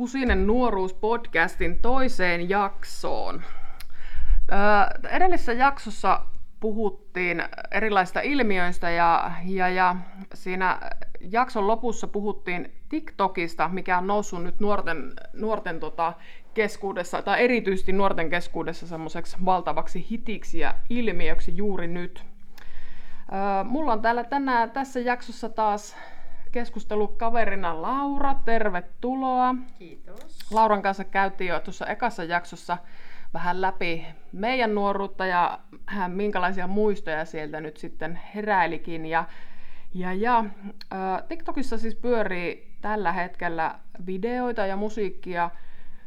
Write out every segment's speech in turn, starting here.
Kusinen nuoruus-podcastin toiseen jaksoon. Edellisessä jaksossa puhuttiin erilaisista ilmiöistä ja, ja, ja siinä jakson lopussa puhuttiin TikTokista, mikä on noussut nyt nuorten, nuorten tota, keskuudessa, tai erityisesti nuorten keskuudessa semmoiseksi valtavaksi hitiksi ja ilmiöksi juuri nyt. Mulla on täällä tänään tässä jaksossa taas keskustelukaverina Laura. Tervetuloa. Kiitos. Lauran kanssa käytiin jo tuossa ekassa jaksossa vähän läpi meidän nuoruutta ja minkälaisia muistoja sieltä nyt sitten heräilikin. Ja, ja, ja äh, TikTokissa siis pyörii tällä hetkellä videoita ja musiikkia,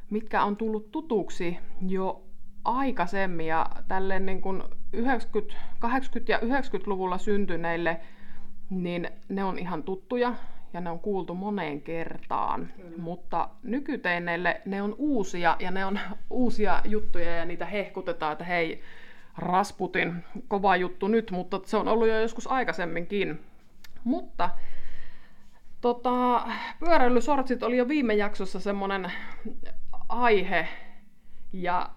mitkä on tullut tutuksi jo aikaisemmin ja tälleen niin kuin 90, 80- ja 90-luvulla syntyneille – niin ne on ihan tuttuja ja ne on kuultu moneen kertaan. Kyllä. Mutta nykyteineille ne on uusia ja ne on uusia juttuja ja niitä hehkutetaan, että hei, Rasputin, kova juttu nyt, mutta se on ollut jo joskus aikaisemminkin. Mutta tota, pyöräilysortsit oli jo viime jaksossa semmoinen aihe, ja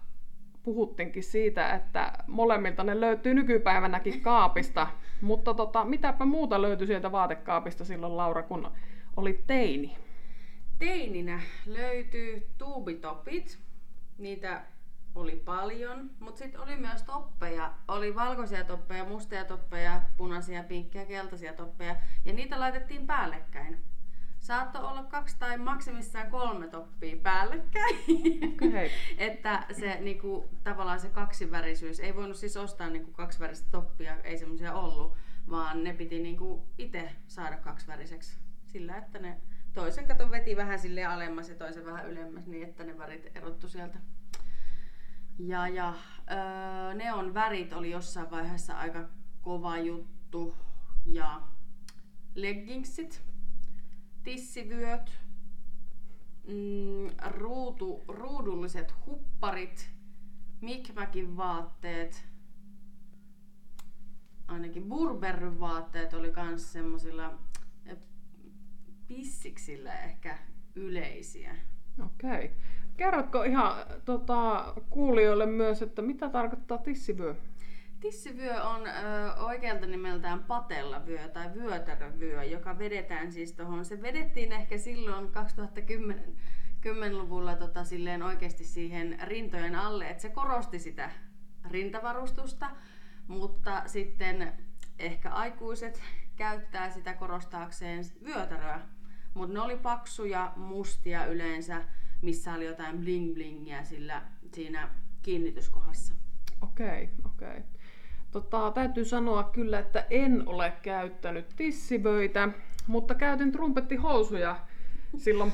puhuttiinkin siitä, että molemmilta ne löytyy nykypäivänäkin kaapista. Mutta tota, mitäpä muuta löytyi sieltä vaatekaapista silloin, Laura, kun oli teini? Teininä löytyy tuubitopit. Niitä oli paljon, mutta sitten oli myös toppeja. Oli valkoisia toppeja, mustia toppeja, punaisia, pinkkejä, keltaisia toppeja. Ja niitä laitettiin päällekkäin saattoi olla kaksi tai maksimissaan kolme toppia päällekkäin. Okay. että se niinku, tavallaan se kaksivärisyys, ei voinut siis ostaa niinku kaksiväristä toppia, ei semmoisia ollut, vaan ne piti niinku itse saada kaksiväriseksi sillä, että ne toisen katon veti vähän sille alemmas ja toisen vähän ylemmäs niin, että ne värit erottu sieltä. Ja, ja öö, neon värit oli jossain vaiheessa aika kova juttu ja leggingsit tissivyöt, mm, ruutu, ruudulliset hupparit, Mikmäkin vaatteet, ainakin Burberryn vaatteet oli myös semmoisilla eh, pissiksillä ehkä yleisiä. Okei. Okay. Kerrotko ihan tota, kuulijoille myös, että mitä tarkoittaa tissivyö? Tissivyö on ö, oikealta nimeltään patellavyö tai vyötärövyö, joka vedetään siis tuohon. Se vedettiin ehkä silloin 2010 10-luvulla tota, silleen oikeasti siihen rintojen alle, että se korosti sitä rintavarustusta, mutta sitten ehkä aikuiset käyttää sitä korostaakseen vyötäröä. Mutta ne oli paksuja, mustia yleensä, missä oli jotain bling blingiä sillä, siinä kiinnityskohdassa. Okei, okay, okei. Okay. Tota, täytyy sanoa kyllä, että en ole käyttänyt tissivöitä, mutta käytin trumpettihousuja silloin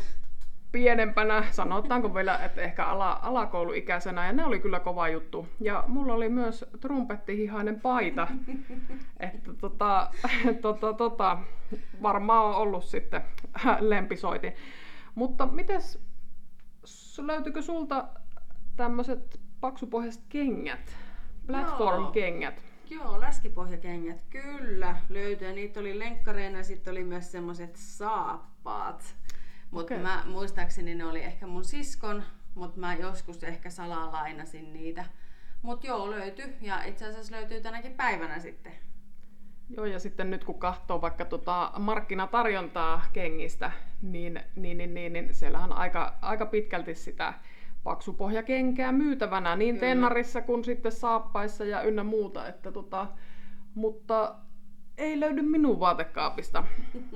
pienempänä, sanotaanko vielä, että ehkä ala, alakouluikäisenä, ja ne oli kyllä kova juttu. Ja mulla oli myös trumpettihihainen paita, että tota, tota, tota, varmaan on ollut sitten lempisoiti. Mutta mites, löytyykö sulta tämmöiset paksupohjaiset kengät, platform-kengät? Joo, läskipohjakengät, kyllä löytyy. Niitä oli lenkkareina ja sitten oli myös semmoiset saappaat. Mutta okay. mä muistaakseni ne oli ehkä mun siskon, mutta mä joskus ehkä salaa lainasin niitä. Mutta joo, löytyy ja itse asiassa löytyy tänäkin päivänä sitten. Joo, ja sitten nyt kun katsoo vaikka tota markkinatarjontaa kengistä, niin, niin, niin, niin, niin siellähän on aika, aika pitkälti sitä paksupohjakenkää myytävänä niin Kyllä. tennarissa kuin sitten saappaissa ja ynnä muuta. Että tota, mutta ei löydy minun vaatekaapista.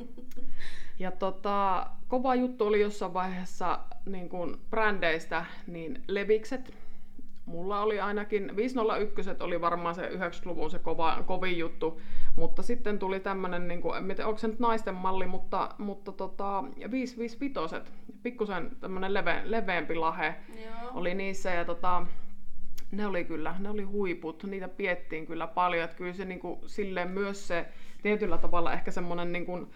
Ja tota, kova juttu oli jossain vaiheessa niin kuin brändeistä, niin levikset. Mulla oli ainakin 501 oli varmaan se 90-luvun se kova, kovin juttu, mutta sitten tuli tämmönen, niin kuin, en tiedä, onko se nyt naisten malli, mutta, mutta tota, 555 pikkusen tämmönen leve, leveämpi lahe Joo. oli niissä ja tota, ne oli kyllä, ne oli huiput, niitä piettiin kyllä paljon, että kyllä se niin kuin, silleen myös se tietyllä tavalla ehkä semmoinen niin kuin,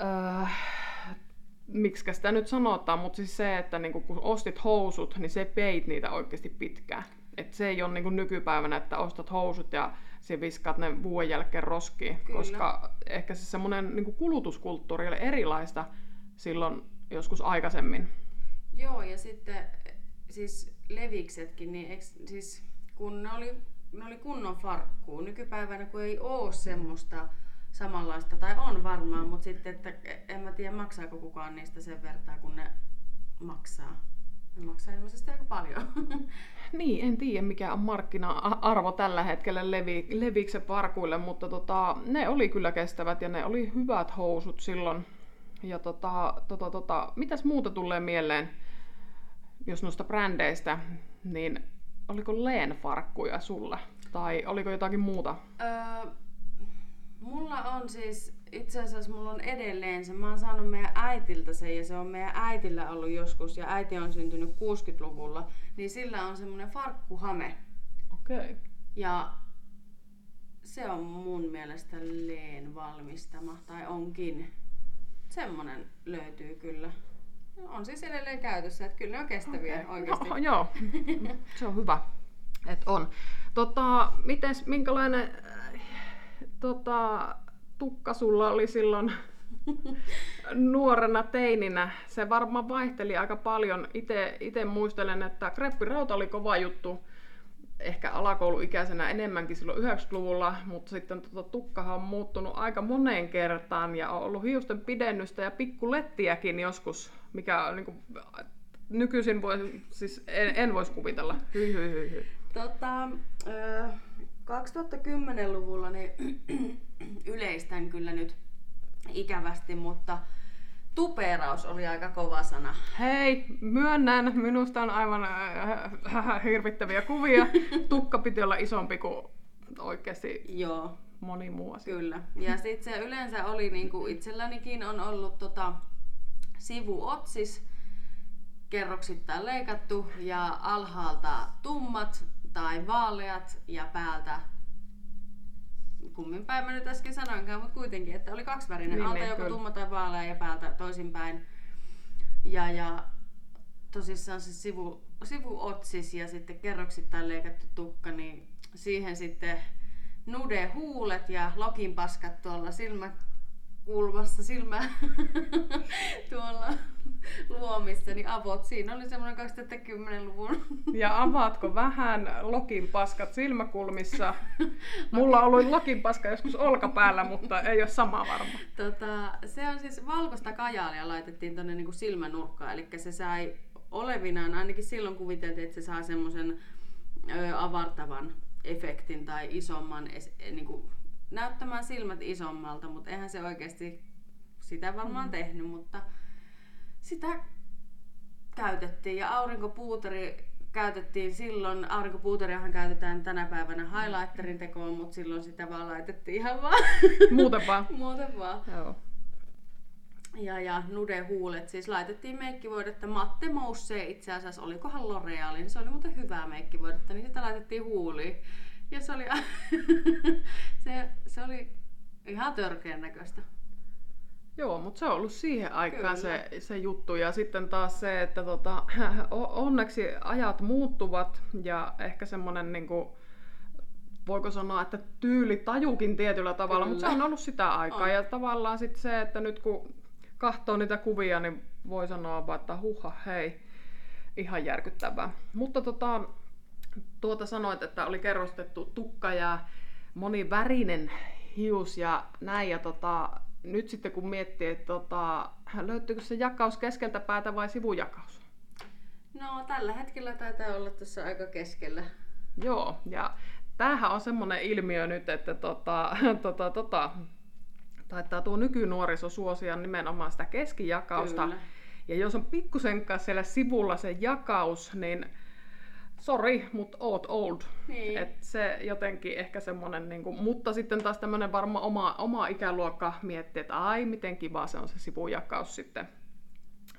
äh, miksi sitä nyt sanotaan, mutta siis se, että niinku, kun ostit housut, niin se peit niitä oikeasti pitkään. Et se ei ole niinku nykypäivänä, että ostat housut ja se viskaat ne vuoden jälkeen roskiin, Kyllä. koska ehkä se semmoinen niinku kulutuskulttuuri oli erilaista silloin joskus aikaisemmin. Joo, ja sitten siis leviksetkin, niin eks, siis kun ne oli, ne oli kunnon farkkuu. Nykypäivänä kun ei oo semmoista samanlaista, tai on varmaan, mutta sitten, että en mä tiedä maksaako kukaan niistä sen vertaa, kun ne maksaa. Ne maksaa ilmeisesti aika paljon. Niin, en tiedä mikä on markkina-arvo tällä hetkellä levi, leviksen parkuille, mutta tota, ne oli kyllä kestävät ja ne oli hyvät housut silloin. Ja tota, tota, tota, mitäs muuta tulee mieleen, jos noista brändeistä, niin oliko Leen farkkuja sulla? Tai oliko jotakin muuta? Öö, mulla on siis, itse asiassa mulla on edelleen se, mä oon saanut meidän äitiltä sen ja se on meidän äitillä ollut joskus ja äiti on syntynyt 60-luvulla, niin sillä on semmonen farkkuhame. Okei. Okay. Ja se on mun mielestä Leen valmistama, tai onkin. Semmonen löytyy kyllä. On siis edelleen käytössä, että kyllä ne on kestäviä okay. oikeasti. No, joo, se on hyvä, että on. Tota, mites, minkälainen äh, tota, tukka sulla oli silloin nuorena teininä? Se varmaan vaihteli aika paljon. Itse muistelen, että kreppirauta oli kova juttu ehkä alakouluikäisenä enemmänkin silloin 90-luvulla, mutta sitten tota tukkahan on muuttunut aika moneen kertaan ja on ollut hiusten pidennystä ja pikkulettiäkin joskus, mikä on niin kuin, nykyisin voi, siis en, en voisi kuvitella. Hyi, hyi, hyi, hyi. Tota, 2010-luvulla niin yleistän kyllä nyt ikävästi, mutta Tuperaus oli aika kova sana. Hei, myönnän, minusta on aivan äh, hirvittäviä kuvia. Tukka piti olla isompi kuin oikeasti Joo. moni muu asia. Kyllä. Ja sitten se yleensä oli, niin kuin itsellänikin on ollut tota, sivuotsis kerroksittain leikattu ja alhaalta tummat tai vaaleat ja päältä kummin päin mä nyt äsken sanoinkaan, mutta kuitenkin, että oli kaksivärinen. Niin, Alta joko tumma tai vaalea ja päältä toisinpäin. Ja, ja tosissaan se sivu, sivuotsis ja sitten kerroksittain leikattu tukka, niin siihen sitten nude huulet ja lokin paskat tuolla silmäkulmassa, silmä tuolla luomissa, niin avot. Siinä oli semmoinen 2010-luvun. Ja avaatko vähän lokin paskat silmäkulmissa? Mulla oli lokin paska joskus olkapäällä, mutta ei ole sama varma. Tota, se on siis valkoista kajaalia laitettiin tonne niin silmänurkkaan, eli se sai olevinaan, ainakin silloin kuviteltiin, että se saa semmoisen avartavan efektin tai isomman, niin kuin, näyttämään silmät isommalta, mutta eihän se oikeasti sitä varmaan mm. tehnyt, mutta sitä käytettiin ja aurinkopuuteri käytettiin silloin, aurinkopuuteriahan käytetään tänä päivänä highlighterin tekoon, mutta silloin sitä vaan laitettiin ihan vaan. Muuten vaan. Muuten vaan. Joo. Ja, ja nude-huulet, siis laitettiin meikkivoidetta, Matte Mousse itse asiassa, olikohan L'Oreal, niin se oli muuten hyvää meikkivoidetta, niin sitä laitettiin huuliin. Ja se oli, se, se oli ihan törkeän näköistä. Joo, mutta se on ollut siihen aikaan se, se juttu. Ja sitten taas se, että tota, onneksi ajat muuttuvat ja ehkä semmoinen niin kuin, voiko sanoa, että tajukin tietyllä tavalla, mutta se on ollut sitä aikaa. On. Ja tavallaan sitten se, että nyt kun katsoo niitä kuvia, niin voi sanoa vaan, että huha, hei, ihan järkyttävää. Mutta tota, tuota sanoit, että oli kerrostettu tukka ja monivärinen hius ja näin. Ja tota, nyt sitten kun miettii, että tota, löytyykö se jakaus keskeltä päätä vai sivujakaus? No tällä hetkellä taitaa olla tässä aika keskellä. Joo, ja tämähän on semmoinen ilmiö nyt, että tota, tota, tota, taitaa tuo nykynuoriso suosia nimenomaan sitä keskijakausta. Kyllä. Ja jos on pikkusen siellä sivulla se jakaus, niin sorry, mutta oot old. Niin. Et se jotenkin ehkä semmonen, niinku, mutta sitten taas tämmönen varma oma, oma ikäluokka miettii, että ai miten kiva se on se sivujakaus sitten,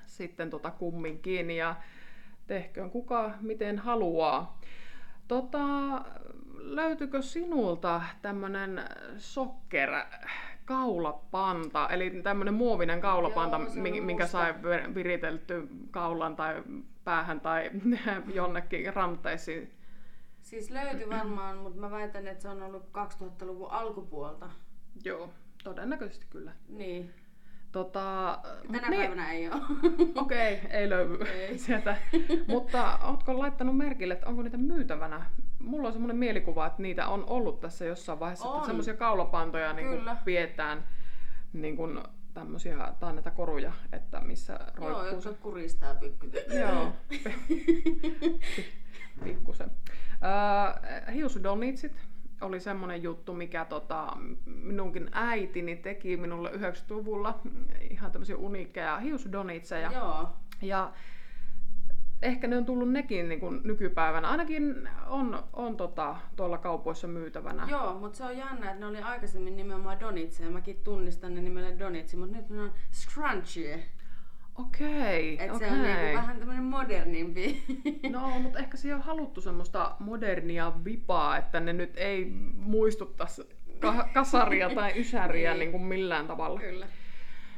sitten tota kumminkin ja tehköön kuka miten haluaa. Tota, löytyykö sinulta tämmönen sokker kaulapanta, eli tämmöinen muovinen kaulapanta, Joo, minkä sai viritelty kaulan tai päähän tai jonnekin ranteisiin. Siis löytyi varmaan, mutta mä väitän, että se on ollut 2000-luvun alkupuolta. Joo, todennäköisesti kyllä. Niin. Tota, Tänä niin- päivänä ei ole. Okei, okay, ei löydy Ei. sieltä. Mutta ootko laittanut merkille, että onko niitä myytävänä? Mulla on semmoinen mielikuva, että niitä on ollut tässä jossain vaiheessa, On. että semmoisia kaulapantoja niin kuin pidetään niin kuin tämmöisiä, tai näitä koruja, että missä Joo, roikkuu jotka se. kuristaa pykkytä. Joo, pikkusen. Öö, hiusdonitsit oli semmoinen juttu, mikä tota, minunkin äitini teki minulle 90-luvulla. Ihan tämmöisiä uniikkeja hiusdonitseja. Joo. Ja ehkä ne on tullut nekin niin kuin nykypäivänä. Ainakin on, on tota, tuolla kaupoissa myytävänä. Joo, mutta se on jännä, että ne oli aikaisemmin nimenomaan donitseja. Mäkin tunnistan ne nimellä donitsi, mutta nyt ne on scrunchie. Okei, Että okei. se on niinku vähän tämmönen modernimpi. No, mutta ehkä siihen on haluttu semmoista modernia vipaa, että ne nyt ei muistuttaisi ka- kasaria tai ysäriä Niin. niin kuin millään tavalla. Kyllä.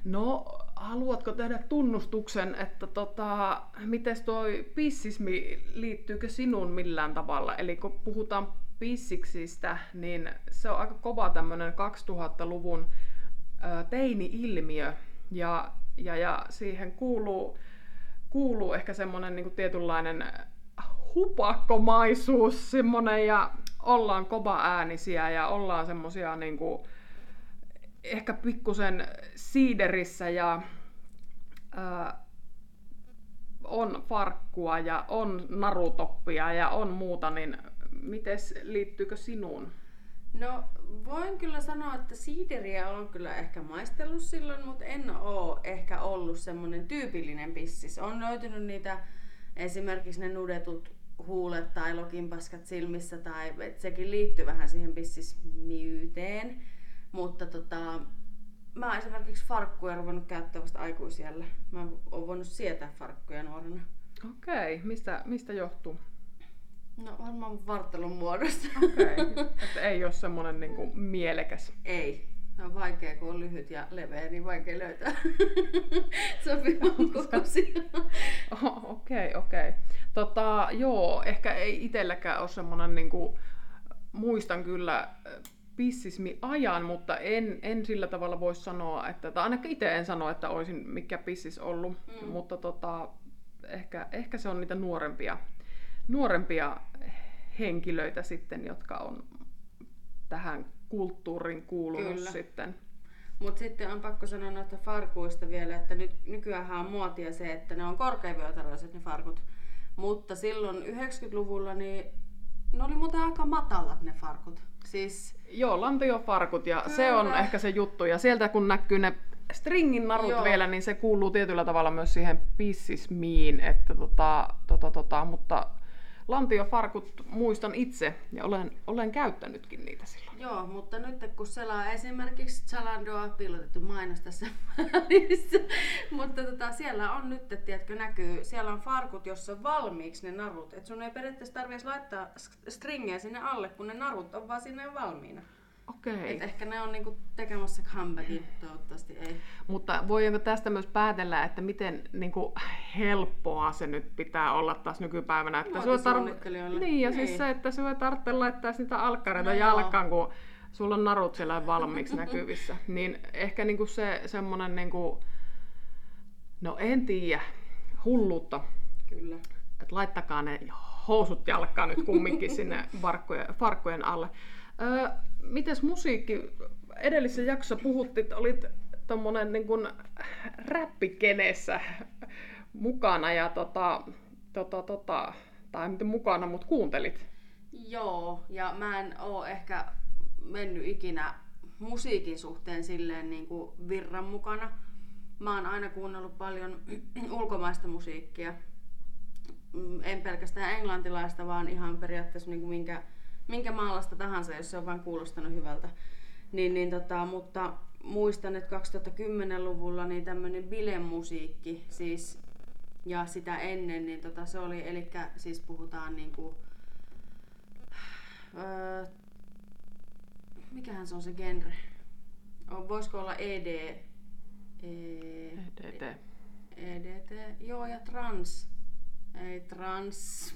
No, haluatko tehdä tunnustuksen, että tota, miten toi pissismi, liittyykö sinun millään tavalla? Eli kun puhutaan pissiksistä, niin se on aika kova tämmöinen 2000-luvun ö, teini-ilmiö. Ja, ja, ja siihen kuuluu, kuuluu ehkä semmoinen niin tietynlainen hupakkomaisuus, semmoinen, ja ollaan kova äänisiä ja ollaan semmoisia niin kuin, ehkä pikkusen siiderissä ja ää, on farkkua ja on narutoppia ja on muuta, niin mites liittyykö sinuun? No, voin kyllä sanoa, että siideriä on kyllä ehkä maistellut silloin, mutta en oo ehkä ollut semmonen tyypillinen pissis. On löytynyt niitä esimerkiksi ne nudetut huulet tai lokinpaskat silmissä, tai sekin liittyy vähän siihen pissismiyteen. Mutta tota, mä oon esimerkiksi farkkuja ruvennut käyttää vasta aikuisiellä. Mä oon voinut sietää farkkuja nuorena. Okei, mistä, mistä johtuu? No varmaan vartalon muodosta. Okei, että ei ole semmoinen niinku mielekäs. Ei. Se on vaikea, kun on lyhyt ja leveä, niin vaikea löytää sopivan kokoisia. Okei, okei. Tota, joo, ehkä ei itselläkään ole semmoinen, niinku, muistan kyllä pissismi ajan, mutta en, en sillä tavalla voi sanoa, että, tai ainakin itse en sano, että olisin mikä pissis ollut, mm. mutta tota, ehkä, ehkä se on niitä nuorempia, nuorempia henkilöitä sitten, jotka on tähän kulttuuriin kuulunut Kyllä. sitten. Mutta sitten on pakko sanoa noista farkuista vielä, että nyt, nykyään on muotia se, että ne on korkeavyötäröiset ne farkut. Mutta silloin 90-luvulla niin ne oli muuten aika matalat ne farkut. Siis Joo, lantiofarkut ja se on Kyllä. ehkä se juttu. Ja sieltä kun näkyy ne stringin narut Joo. vielä, niin se kuuluu tietyllä tavalla myös siihen pissismiin. Että tota, tota, tota, mutta lantiofarkut muistan itse ja olen, olen käyttänytkin niitä silloin. Joo, mutta nyt kun selaa esimerkiksi Zalandoa, piilotettu mainos tässä välissä, mutta tota, siellä on nyt, tiedätkö, näkyy, siellä on farkut, jossa on valmiiksi ne narut. Et sun ei periaatteessa tarvitsisi laittaa stringejä sinne alle, kun ne narut on vaan sinne valmiina. Okei. Et ehkä ne on niinku tekemässä comebackin, toivottavasti ei. Mutta voidaanko tästä myös päätellä, että miten niin kuin, helppoa se nyt pitää olla taas nykypäivänä? Että sinua Muotisuunnittelijoille. Niin, ja siis Niin. se, että sinua ei tarvitse laittaa sitä alkkareita No jalkaan, kun sulla on narut siellä valmiiksi näkyvissä. Niin ehkä niin kuin se semmoinen, niin kuin, no en tiedä, hulluutta, Kyllä. että laittakaa ne housut jalkaan nyt kumminkin sinne farkkujen alle. Öö, mites musiikki? Edellisessä jaksossa puhuttiin, että olit tommonen niin kuin räppikenessä mukana ja tota, tota, tota, tai miten mukana, mutta kuuntelit. Joo, ja mä en oo ehkä mennyt ikinä musiikin suhteen silleen niin kuin virran mukana. Mä oon aina kuunnellut paljon ulkomaista musiikkia. Mm, En pelkästään englantilaista, vaan ihan periaatteessa niin kuin minkä, minkä maalasta tahansa, jos se on vain kuulostanut hyvältä. Niin, niin tota, mutta muistan, että 2010-luvulla niin tämmöinen bilemusiikki, siis ja sitä ennen, niin tota, se oli, eli siis puhutaan niinku, öö, mikähän se on se genre? Voisiko olla E ED? E, DT. EDT? Joo, ja trans. Ei trans,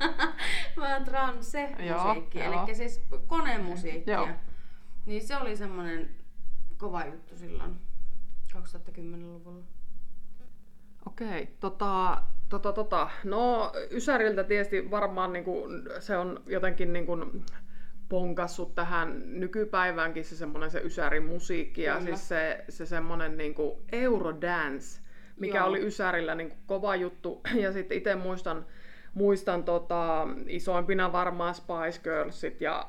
vaan transe Joo, musiikki, eli siis konemusiikkia. Joo. Niin se oli semmonen kova juttu silloin. 2010-luvulla. Okei, tota, tota, tota. No Ysäriltä tietysti varmaan niinku, se on jotenkin niinku, ponkassut tähän nykypäiväänkin se semmoinen se Ysärin musiikki ja Kyllä. siis se, se semmoinen niinku Eurodance, mikä Joo. oli Ysärillä niinku kova juttu. Ja sitten itse muistan, muistan tota, isoimpina varmaan Spice Girlsit ja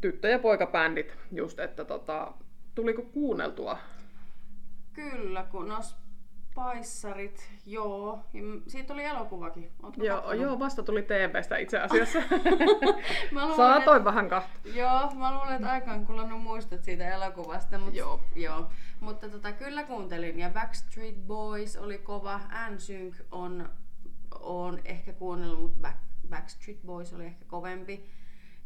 tyttö- ja poikabändit just, että tota, tuliko kuunneltua? Kyllä, kun no Spaissarit, joo. Ja siitä oli elokuvakin. Ootko Joo, kattonut? joo, vasta tuli TVstä itse asiassa. Mä luulen, Saatoin vähän kahta. joo, mä luulen, että aikaan kulunut muistot siitä elokuvasta. Mut, Joo. joo. Mutta tota, kyllä kuuntelin. Ja Backstreet Boys oli kova. NSYNC on, on ehkä kuunnellut, mutta Back, Backstreet Boys oli ehkä kovempi.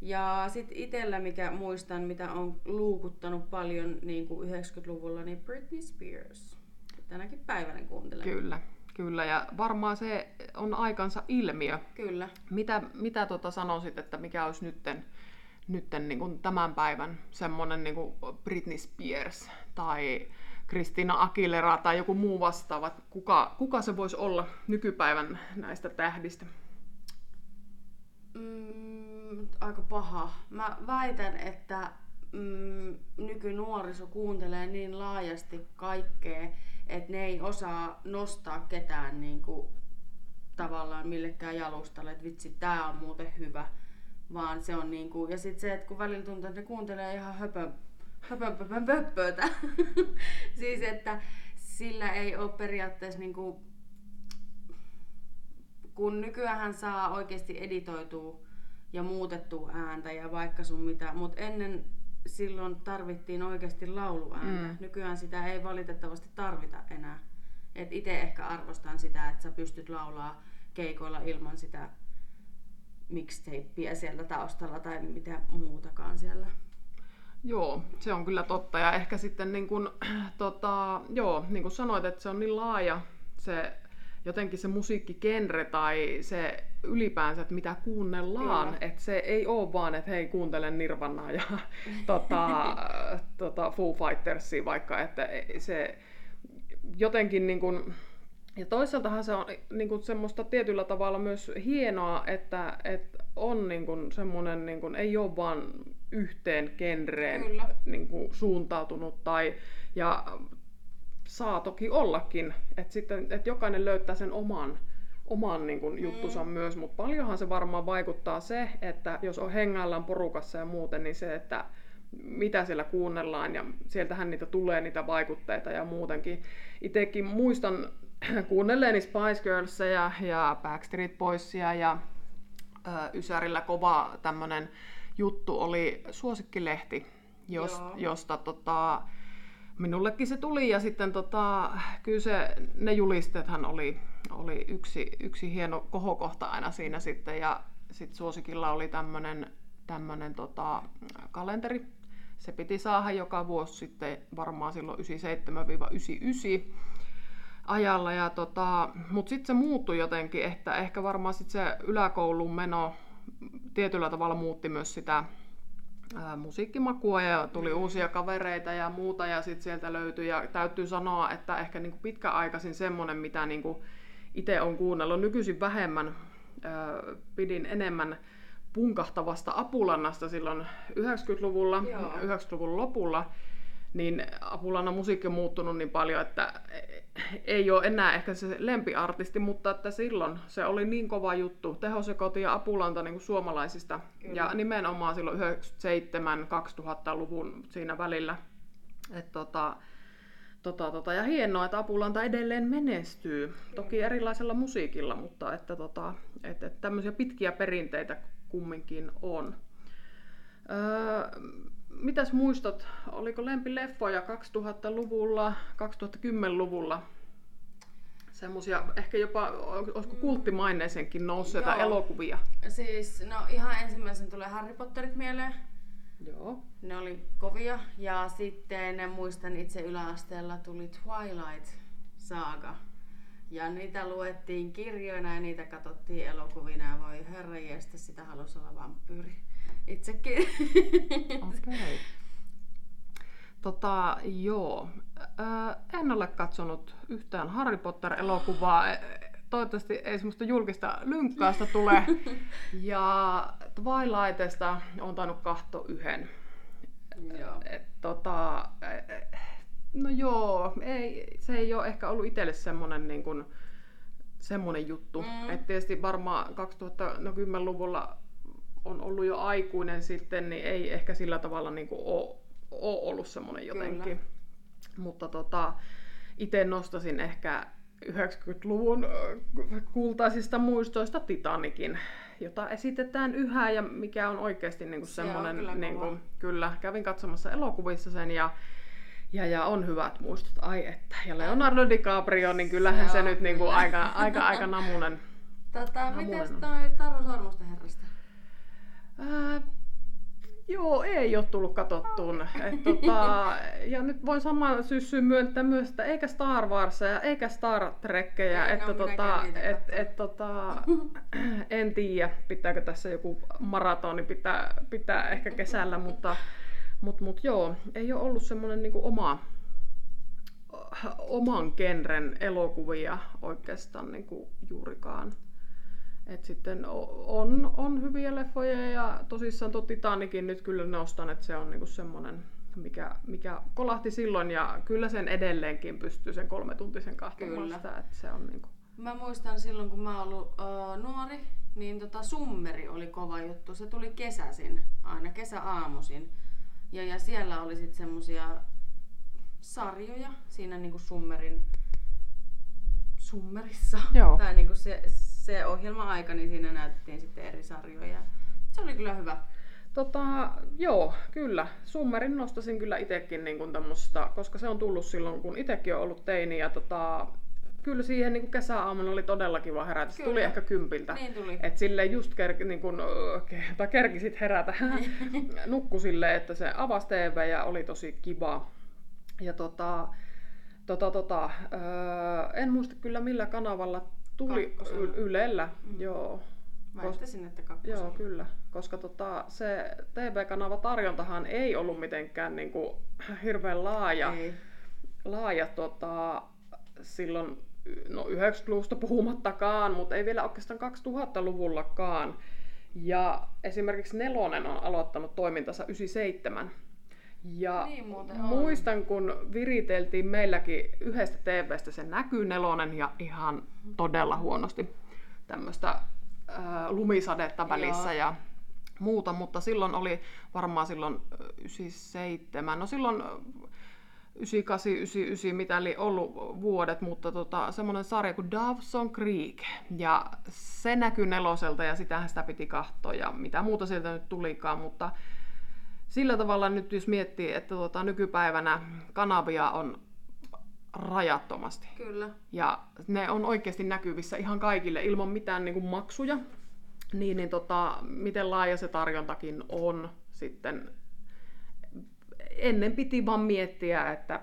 Ja sitten itsellä, mikä muistan, mitä on luukuttanut paljon niin kuin 90-luvulla, niin Britney Spears. Tänäkin päivänä kuuntelen. Kyllä, kyllä. Ja varmaan se on aikansa ilmiö. Kyllä. Mitä, mitä tota sanoisit, että mikä olisi nytten, nytten niin kuin tämän päivän semmoinen niin kuin Britney Spears tai Christina Aguilera tai joku muu vastaava? Kuka, kuka se voisi olla nykypäivän näistä tähdistä? Mm, aika paha. Mä väitän, että mm, nykynuoriso kuuntelee niin laajasti kaikkea, että ne ei osaa nostaa ketään niin kuin, tavallaan millekään jalustalle, että vitsi, tää on muuten hyvä. Vaan se on niin kuin, ja sitten se, että kun välillä tuntuu, että ne kuuntelee ihan höpö, höpön pöpön pöppöötä. siis, että sillä ei ole periaatteessa niin kuin, kun nykyään saa oikeasti editoitua ja muutettua ääntä ja vaikka sun mitä, mutta ennen silloin tarvittiin oikeasti lauluääntä. Mm. Nykyään sitä ei valitettavasti tarvita enää. Et itse ehkä arvostan sitä, että sä pystyt laulaa keikoilla ilman sitä mixtapeä siellä taustalla tai mitä muutakaan siellä. Joo, se on kyllä totta. Ja ehkä sitten niin kuin, tota, joo, niin kuin sanoit, että se on niin laaja se jotenkin se musiikkigenre tai se ylipäänsä, että mitä kuunnellaan. Kyllä. Että se ei ole vaan, että hei kuuntele Nirvanaa ja tota, tota Foo Fightersia vaikka, että se jotenkin niin kuin, ja toisaaltahan se on niin kuin semmoista tietyllä tavalla myös hienoa, että, että on niin kuin semmoinen, niin kuin, ei ole vaan yhteen genreen Kyllä. niin kuin suuntautunut tai ja saa toki ollakin, että sitten että jokainen löytää sen oman, oman niin kuin, juttunsa mm. myös, mutta paljonhan se varmaan vaikuttaa se, että jos on hengaillaan porukassa ja muuten, niin se, että mitä siellä kuunnellaan ja sieltähän niitä tulee niitä vaikutteita ja muutenkin. Itsekin muistan kuunnelleeni Spice Girlsia ja Backstreet Boysia ja ö, Ysärillä kova tämmönen juttu oli Suosikkilehti, jos, Joo. josta tota, minullekin se tuli ja sitten tota, kyllä se, ne julisteethan oli, oli yksi, yksi hieno kohokohta aina siinä sitten ja sitten Suosikilla oli tämmönen, tämmönen tota, kalenteri. Se piti saada joka vuosi sitten varmaan silloin 97-99 ajalla. Ja tota, Mutta sitten se muuttui jotenkin, että ehkä varmaan sit se yläkoulun meno tietyllä tavalla muutti myös sitä ää, musiikkimakua ja tuli uusia kavereita ja muuta ja sitten sieltä löytyi. Ja täytyy sanoa, että ehkä niinku pitkäaikaisin semmoinen, mitä niinku itse on kuunnellut. Nykyisin vähemmän, ää, pidin enemmän punkahtavasta Apulannasta silloin 90-luvulla, Joo. 90-luvun lopulla, niin Apulannan musiikki on muuttunut niin paljon, että ei ole enää ehkä se lempiartisti, mutta että silloin se oli niin kova juttu. Tehosekoti ja Apulanta niin kuin suomalaisista. Kyllä. Ja nimenomaan silloin 97-2000-luvun siinä välillä. Et tota, tota, tota, ja hienoa, että Apulanta edelleen menestyy. Toki erilaisella musiikilla, mutta että, tota, että, että tämmöisiä pitkiä perinteitä kumminkin on. Öö, mitäs muistat, oliko lempileffoja 2000-luvulla, 2010-luvulla? Semmoisia ehkä jopa, olisiko kulttimaineeseenkin nousseita Joo. elokuvia? Siis, no ihan ensimmäisen tulee Harry Potterit mieleen. Joo. Ne oli kovia. Ja sitten muistan itse yläasteella tuli Twilight Saga. Ja niitä luettiin kirjoina ja niitä katsottiin elokuvina. Ja voi herra jestä, sitä halusi olla vampyyri. Itsekin. Okei. Okay. Tota, joo. En ole katsonut yhtään Harry Potter-elokuvaa. Toivottavasti ei semmoista julkista lynkkaasta tule. ja Twilightista on tainnut katsoa yhden. Joo. Et, tota, no joo, ei, se ei ole ehkä ollut itselle semmoinen niin kuin, semmoinen juttu. Mm. Et tietysti varmaan 2010-luvulla on ollut jo aikuinen sitten, niin ei ehkä sillä tavalla niin kuin ole, ole ollut semmoinen jotenkin. Kyllä. Mutta tota, itse nostasin ehkä 90-luvun kultaisista muistoista Titanikin, jota esitetään yhä ja mikä on oikeasti niin kuin semmoinen, kyllä, niin kuin, kyllä, kävin katsomassa elokuvissa sen ja ja, ja on hyvät muistot, ai että. Ja Leonardo DiCaprio, niin kyllähän se, se nyt niin kuin aika, aika, aika namunen. Tota, miten toi Taru Sormusten herrasta? Ää, joo, ei ole tullut katsottuun. Et, tota, ja nyt voin samaan syssyyn myöntää myös, että eikä Star Warsia, eikä Star Trekkeja. Että, no, tota, et, et, tota, en tiedä, pitääkö tässä joku maratoni pitää, pitää ehkä kesällä, mutta mut, mut joo, ei ole ollut semmoinen niinku oma, oman genren elokuvia oikeastaan niinku juurikaan. Et sitten on, on hyviä leffoja ja tosissaan tuo Titanikin nyt kyllä nostan, että se on niinku semmoinen, mikä, mikä kolahti silloin ja kyllä sen edelleenkin pystyy sen kolmetuntisen kahtomaan sitä, että se on niinku... Mä muistan silloin, kun mä ollut uh, nuori, niin tota Summeri oli kova juttu. Se tuli kesäsin, aina kesäaamuisin. Ja, ja siellä oli sitten semmosia sarjoja siinä niinku Summerin Summerissa. Joo. Tai niinku se, se ohjelma-aika, niin siinä näytettiin sitten eri sarjoja. Se oli kyllä hyvä. Tota, joo, kyllä. Summerin nostasin kyllä itsekin niin tämmöstä, koska se on tullut silloin, kun itsekin on ollut teini. Ja tota, kyllä siihen niin kesäaamuna oli todella kiva herätä. Se tuli ehkä kympiltä. Niin tuli. Et silleen just ker, niin kun, tai kerkisit herätä. Nukku silleen, että se avasi TV ja oli tosi kiva. Ja tota, tota, tota, öö, en muista kyllä millä kanavalla Tuli y- Ylellä, mm. joo. Väittäisin, että kakkosella. Joo, kyllä. Koska tota, se TV-kanava tarjontahan ei ollut mitenkään niin kuin, hirveän laaja. Ei. Laaja tota, silloin no 90-luvusta puhumattakaan, mutta ei vielä oikeastaan 2000-luvullakaan. Ja esimerkiksi Nelonen on aloittanut toimintansa 97. Ja niin muistan, kun viriteltiin meilläkin yhdestä TVstä se näkyy nelonen ja ihan todella huonosti tämmöistä äh, lumisadetta välissä Joo. ja muuta, mutta silloin oli varmaan silloin 97, no silloin 98, 99, mitä oli ollut vuodet, mutta tota, semmoinen sarja kuin Dawson Creek. Ja se näkyy neloselta ja sitähän sitä piti katsoa ja mitä muuta sieltä nyt tulikaan, mutta sillä tavalla nyt jos miettii, että tota, nykypäivänä kanavia on rajattomasti. Kyllä. Ja ne on oikeasti näkyvissä ihan kaikille ilman mitään niin kuin maksuja. Niin, niin tota, miten laaja se tarjontakin on sitten. Ennen piti vaan miettiä, että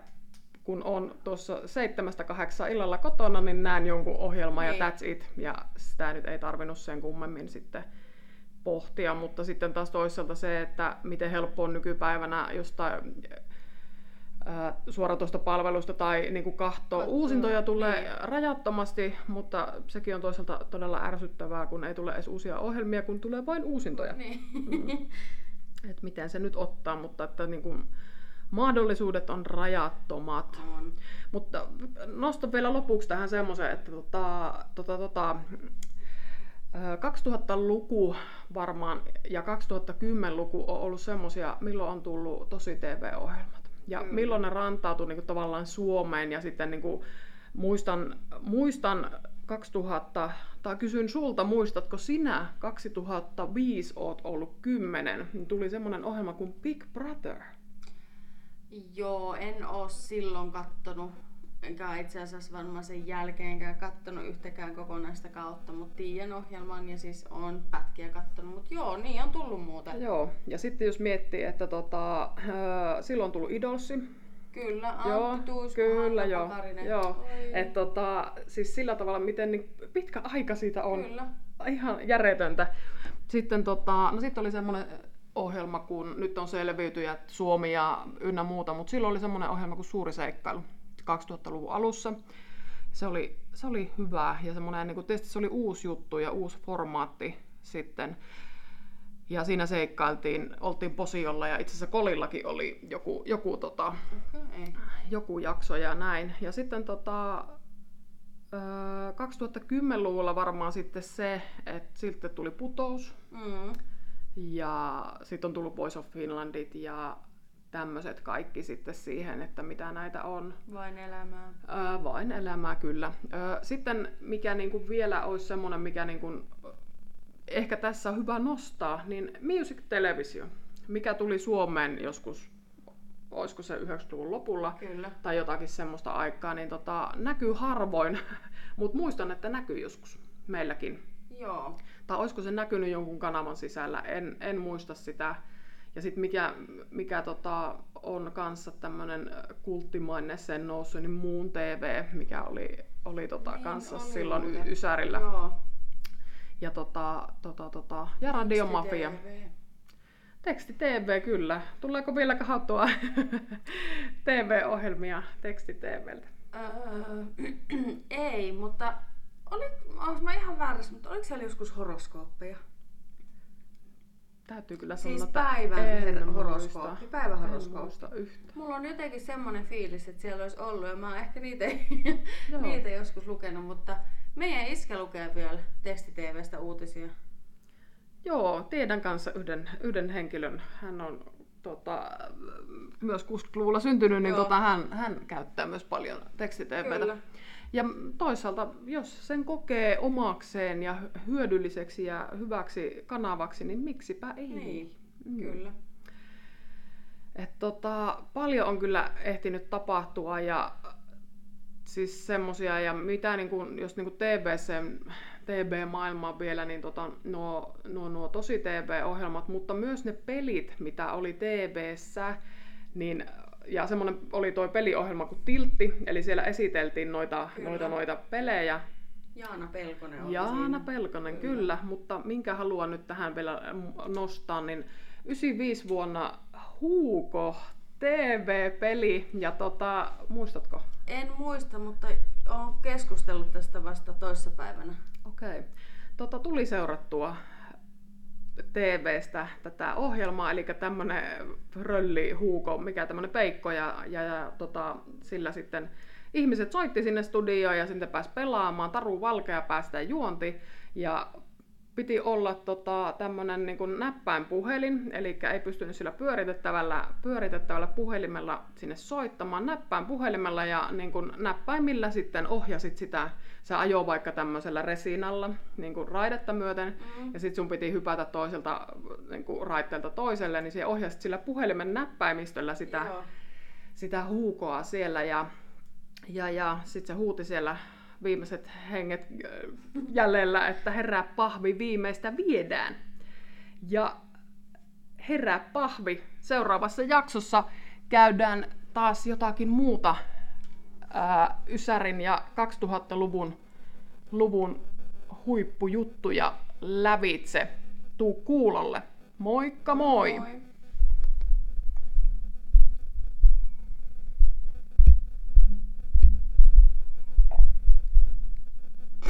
kun on tuossa seitsemästä kahdeksan illalla kotona, niin näen jonkun ohjelman ja niin. that's it. Ja sitä nyt ei tarvinnut sen kummemmin sitten pohtia, mutta sitten taas toisaalta se, että miten helppo on nykypäivänä jostain suoratoista palvelusta tai niin kuin kahtoa. Uusintoja tulee niin. rajattomasti, mutta sekin on toisaalta todella ärsyttävää, kun ei tule edes uusia ohjelmia, kun tulee vain uusintoja. Niin. Mm. Et miten se nyt ottaa, mutta että niin kuin, mahdollisuudet on rajattomat. On. Mutta nostan vielä lopuksi tähän semmoisen, että tota, tota, tota, 2000-luku varmaan ja 2010-luku on ollut semmoisia, milloin on tullut tosi TV-ohjelmat. Ja mm. milloin ne rantautui niin kuin, tavallaan Suomeen ja sitten niin kuin, muistan, muistan 2000, tai kysyn sulta, muistatko sinä 2005 oot ollut 10, niin tuli semmoinen ohjelma kuin Big Brother. Joo, en oo silloin kattonut enkä itse asiassa varmaan sen jälkeenkään kattonut yhtäkään kokonaista kautta, mutta tiedän ohjelman ja siis on pätkiä kattonut, mutta joo, niin on tullut muuten. Joo, ja sitten jos miettii, että tota, äh, silloin on tullut Idolsi, Kyllä, joo, Tuusku, kyllä, joo, joo. Et tota, siis sillä tavalla, miten niin pitkä aika siitä on. Kyllä. Ihan järjetöntä. Sitten tota, no sitten oli semmoinen ohjelma, kun nyt on selviytyjät Suomi ja ynnä muuta, mutta silloin oli semmoinen ohjelma kuin Suuri seikkailu. 2000-luvun alussa. Se oli, se oli hyvä ja semmoinen, niin kuin, tietysti se oli uusi juttu ja uusi formaatti sitten. Ja siinä seikkailtiin, oltiin posiolla ja itse asiassa Kolillakin oli joku, joku, tota, Okay. joku jakso ja näin. Ja sitten tota, ö, 2010-luvulla varmaan sitten se, että siltä tuli putous. Mm. Ja sitten on tullut Boys of Finlandit ja tämmöiset kaikki sitten siihen, että mitä näitä on. Vain elämää. Ää, vain elämää kyllä. Ää, sitten mikä niinku vielä olisi semmoinen, mikä niinku, ehkä tässä on hyvä nostaa, niin Music Television, mikä tuli Suomeen joskus, olisiko se 90-luvun lopulla, Kyllä. tai jotakin semmoista aikaa, niin tota, näkyy harvoin, mutta muistan, että näkyy joskus meilläkin. Joo. Tai olisiko se näkynyt jonkun kanavan sisällä, en, en muista sitä. Ja sitten mikä, mikä tota, on kanssa tämmöinen kulttimainen sen noussut, niin Muun TV, mikä oli, oli tota, Niin kanssa oli silloin muuten. Ysärillä. Joo. Ja, tota, tota, tota, ja Radio Mafia. TV. Teksti TV kyllä. Tuleeko vielä kahattua TV-ohjelmia teksti TVltä? Öö, ei, mutta oli, onko mä ihan väärässä, mutta oliko siellä joskus horoskooppeja? Täytyy kyllä Siis sanoa, että päivän en horoskooppi, muista yhtä. Mulla on jotenkin semmoinen fiilis, että siellä olisi ollut, ja mä oon ehkä niitä, niitä joskus lukenut, mutta meidän iskä lukee vielä tekstiteevestä uutisia. Joo, tiedän kanssa yhden, yhden henkilön. Hän on tota, myös 60-luvulla syntynyt, niin Joo. tota, hän, hän käyttää myös paljon tekstitvtä. Ja toisaalta, jos sen kokee omakseen ja hyödylliseksi ja hyväksi kanavaksi, niin miksipä ei. Niin, Mm. kyllä. Et tota, paljon on kyllä ehtinyt tapahtua ja siis semmosia, ja mitä niin kun, jos niin TBC, TB-maailma vielä, niin tota, nuo, nuo, nuo tosi TV-ohjelmat, mutta myös ne pelit, mitä oli TBssä, niin ja semmoinen oli tuo peliohjelma kuin Tiltti, eli siellä esiteltiin noita, Kyllä. noita, noita pelejä. Jaana Pelkonen oli Jaana siinä. Pelkonen, Kyllä. kyllä. mutta minkä haluan nyt tähän vielä nostaa, niin 95 vuonna Huuko TV-peli, ja tota, muistatko? En muista, mutta olen keskustellut tästä vasta toissapäivänä. Okei. Okay. Tota, tuli seurattua TVstä tätä ohjelmaa, eli tämmönen rölli huuko, mikä tämmönen peikko, ja, ja, ja tota, sillä sitten ihmiset soitti sinne studioon ja sitten pääsi pelaamaan, Taru Valkea päästä juonti, ja piti olla tota, tämmöinen niin näppäinpuhelin, eli ei pystynyt sillä pyöritettävällä, pyöritettävällä puhelimella sinne soittamaan näppäin puhelimella ja niin kuin näppäimillä sitten ohjasit sitä, se ajoi vaikka tämmöisellä resinalla niin kuin raidetta myöten, Mm. ja sitten sun piti hypätä toiselta niin kuin raitteelta toiselle, niin se ohjasit sillä puhelimen näppäimistöllä sitä, Joo. sitä huukoa siellä ja, ja, ja sitten se huuti siellä viimeiset henget äh, jäljellä, että herää pahvi viimeistä viedään. Ja herää pahvi. Seuraavassa jaksossa käydään taas jotakin muuta ää, Ysärin ja 2000-luvun luvun huippujuttuja lävitse. Tuu kuulolle. Moikka moi! Moi.